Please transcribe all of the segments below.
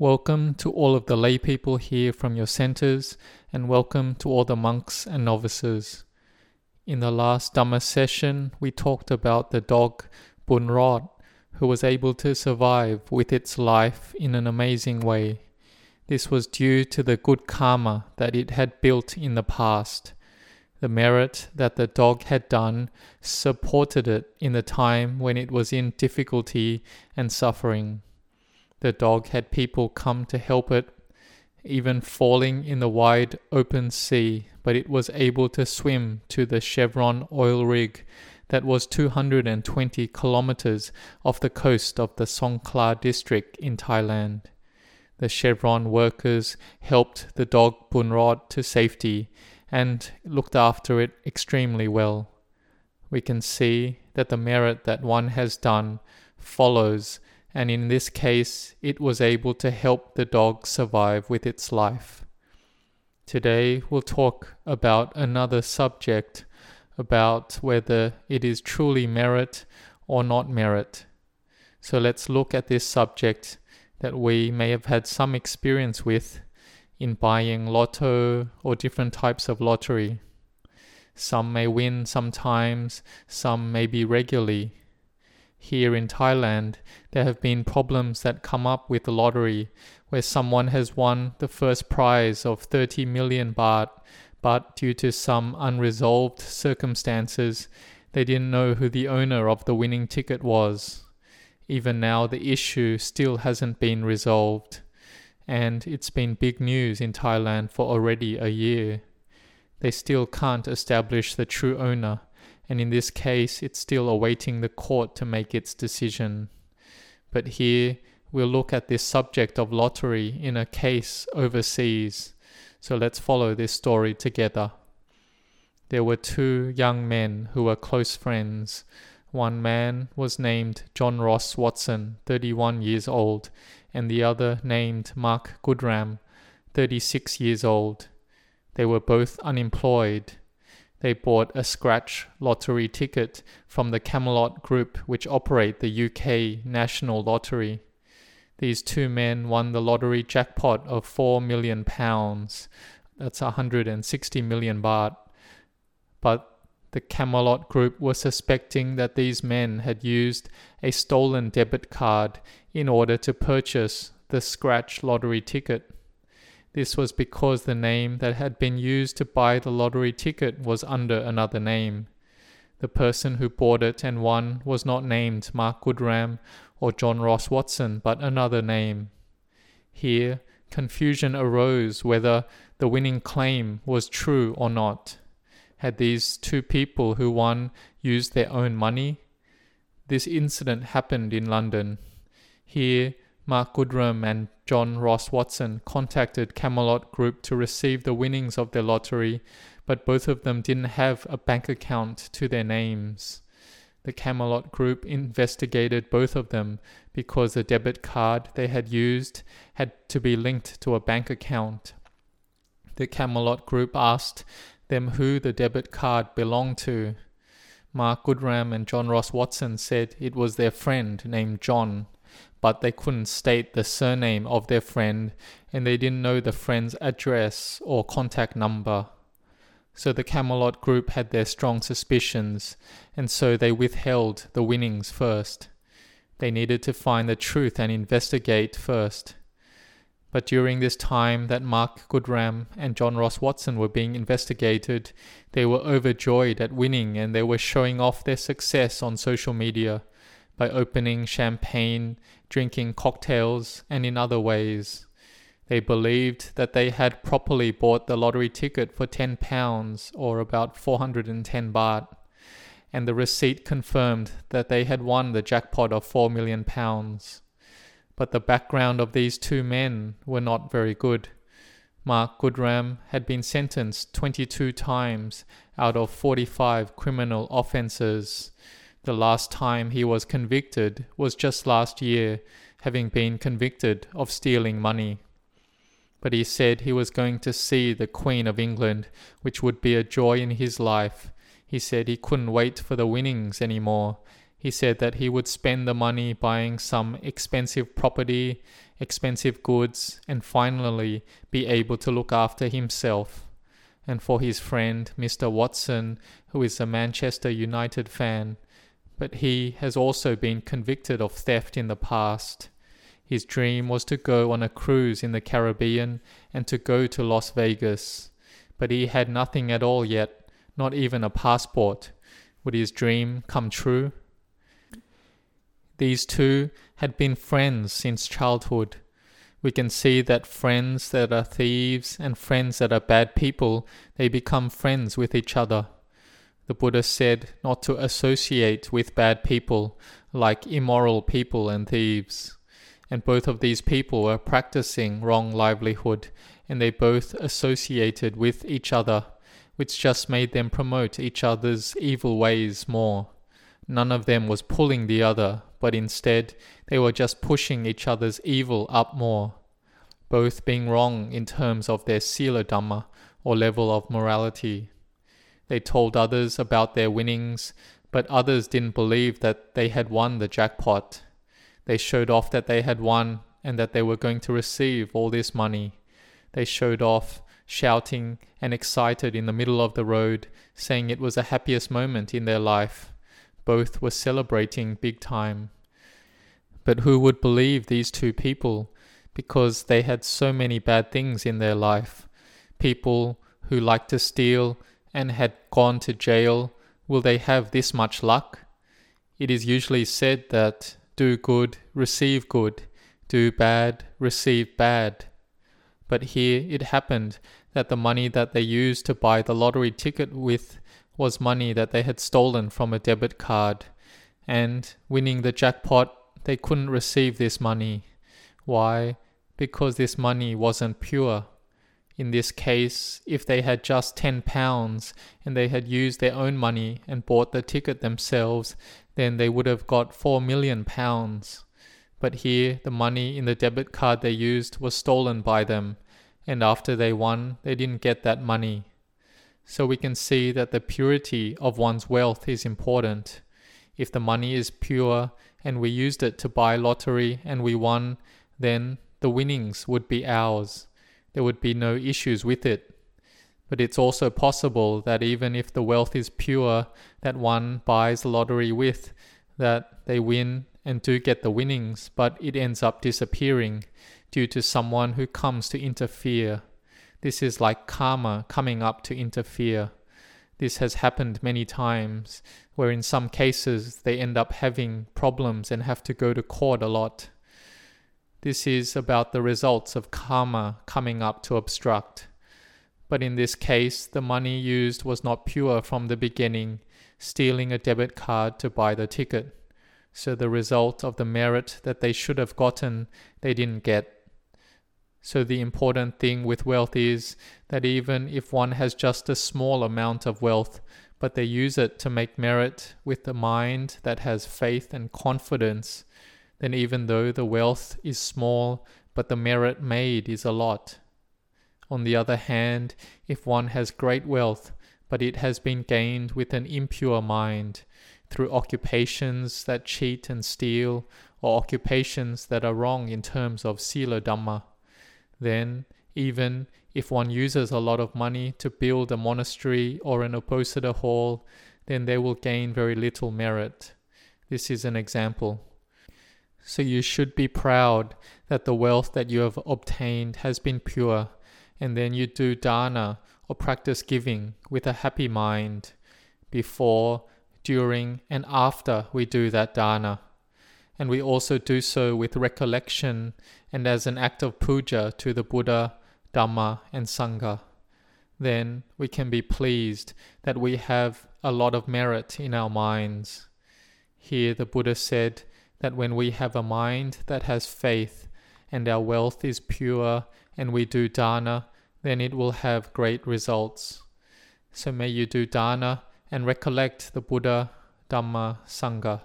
Welcome to all of the lay people here from your centers, and welcome to all the monks and novices. In the last Dhamma session, we talked about the dog Bunrod, who was able to survive with its life in an amazing way. This was due to the good karma that it had built in the past. The merit that the dog had done supported it in the time when it was in difficulty and suffering. The dog had people come to help it, even falling in the wide open sea, but it was able to swim to the Chevron oil rig that was 220 kilometers off the coast of the Songkhla district in Thailand. The Chevron workers helped the dog Bunrod to safety and looked after it extremely well. We can see that the merit that one has done follows and in this case, it was able to help the dog survive with its life. Today, we'll talk about another subject about whether it is truly merit or not merit. So let's look at this subject that we may have had some experience with in buying lotto or different types of lottery. Some may win sometimes, some may be regularly here in Thailand, there have been problems that come up with the lottery where someone has won the first prize of 30 million baht, but due to some unresolved circumstances, they didn't know who the owner of the winning ticket was. Even now, the issue still hasn't been resolved, and it's been big news in Thailand for already a year. They still can't establish the true owner and in this case, it's still awaiting the court to make its decision. But here, we'll look at this subject of lottery in a case overseas. So let's follow this story together. There were two young men who were close friends. One man was named John Ross Watson, 31 years old, and the other named Mark Goodram, 36 years old. They were both unemployed they bought a scratch lottery ticket from the Camelot Group, which operate the UK National Lottery. These two men won the lottery jackpot of 4 million pounds. That's 160 million baht. But the Camelot Group was suspecting that these men had used a stolen debit card in order to purchase the scratch lottery ticket. This was because the name that had been used to buy the lottery ticket was under another name. The person who bought it and won was not named Mark Goodram or John Ross Watson, but another name. Here, confusion arose whether the winning claim was true or not. Had these two people who won used their own money? This incident happened in London. Here, Mark Goodram and John Ross Watson contacted Camelot Group to receive the winnings of their lottery, but both of them didn't have a bank account to their names. The Camelot Group investigated both of them because the debit card they had used had to be linked to a bank account. The Camelot Group asked them who the debit card belonged to. Mark Goodram and John Ross Watson said it was their friend named John but they couldn't state the surname of their friend and they didn't know the friend's address or contact number. So the Camelot group had their strong suspicions, and so they withheld the winnings first. They needed to find the truth and investigate first. But during this time that Mark Goodram and John Ross Watson were being investigated, they were overjoyed at winning and they were showing off their success on social media by opening champagne, drinking cocktails, and in other ways. They believed that they had properly bought the lottery ticket for 10 pounds or about 410 baht, and the receipt confirmed that they had won the jackpot of 4 million pounds. But the background of these two men were not very good. Mark Goodram had been sentenced 22 times out of 45 criminal offences the last time he was convicted was just last year, having been convicted of stealing money. But he said he was going to see the Queen of England, which would be a joy in his life. He said he couldn't wait for the winnings any more. He said that he would spend the money buying some expensive property, expensive goods, and finally be able to look after himself. And for his friend, Mr. Watson, who is a Manchester United fan, but he has also been convicted of theft in the past. His dream was to go on a cruise in the Caribbean and to go to Las Vegas, but he had nothing at all yet, not even a passport. Would his dream come true? These two had been friends since childhood. We can see that friends that are thieves and friends that are bad people, they become friends with each other. The Buddha said not to associate with bad people like immoral people and thieves. And both of these people were practicing wrong livelihood and they both associated with each other, which just made them promote each other's evil ways more. None of them was pulling the other, but instead they were just pushing each other's evil up more, both being wrong in terms of their sila dhamma or level of morality. They told others about their winnings, but others didn't believe that they had won the jackpot. They showed off that they had won and that they were going to receive all this money. They showed off, shouting and excited in the middle of the road, saying it was the happiest moment in their life. Both were celebrating big time. But who would believe these two people because they had so many bad things in their life? People who liked to steal and had gone to jail, will they have this much luck? It is usually said that do good, receive good, do bad, receive bad. But here it happened that the money that they used to buy the lottery ticket with was money that they had stolen from a debit card, and winning the jackpot, they couldn't receive this money. Why? Because this money wasn't pure. In this case, if they had just ten pounds and they had used their own money and bought the ticket themselves, then they would have got four million pounds. But here, the money in the debit card they used was stolen by them, and after they won, they didn't get that money. So we can see that the purity of one's wealth is important. If the money is pure and we used it to buy lottery and we won, then the winnings would be ours. There would be no issues with it. But it's also possible that even if the wealth is pure that one buys lottery with, that they win and do get the winnings, but it ends up disappearing due to someone who comes to interfere this is like karma coming up to interfere. This has happened many times, where in some cases they end up having problems and have to go to court a lot. This is about the results of karma coming up to obstruct. But in this case, the money used was not pure from the beginning, stealing a debit card to buy the ticket. So the result of the merit that they should have gotten, they didn't get. So, the important thing with wealth is that even if one has just a small amount of wealth, but they use it to make merit with the mind that has faith and confidence, then even though the wealth is small, but the merit made is a lot. On the other hand, if one has great wealth, but it has been gained with an impure mind, through occupations that cheat and steal, or occupations that are wrong in terms of sila dhamma, then even if one uses a lot of money to build a monastery or an uposatha hall, then they will gain very little merit. This is an example. So you should be proud that the wealth that you have obtained has been pure, and then you do dana or practice giving with a happy mind before, during, and after we do that dana and we also do so with recollection and as an act of puja to the Buddha, Dhamma, and Sangha. Then we can be pleased that we have a lot of merit in our minds. Here the Buddha said that when we have a mind that has faith and our wealth is pure and we do dana, then it will have great results. So may you do dana and recollect the Buddha, Dhamma, Sangha.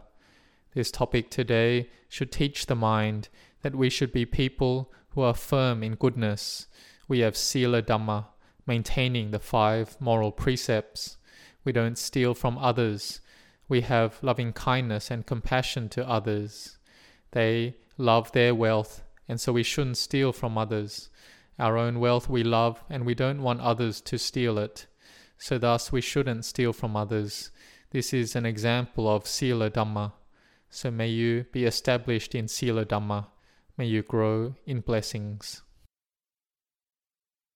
This topic today should teach the mind that we should be people who are firm in goodness. We have Sila Dhamma, maintaining the five moral precepts. We don't steal from others. We have loving kindness and compassion to others. They love their wealth, and so we shouldn't steal from others. Our own wealth we love, and we don't want others to steal it. So, thus, we shouldn't steal from others. This is an example of Sila Dhamma. So, may you be established in Sila Dhamma. May you grow in blessings.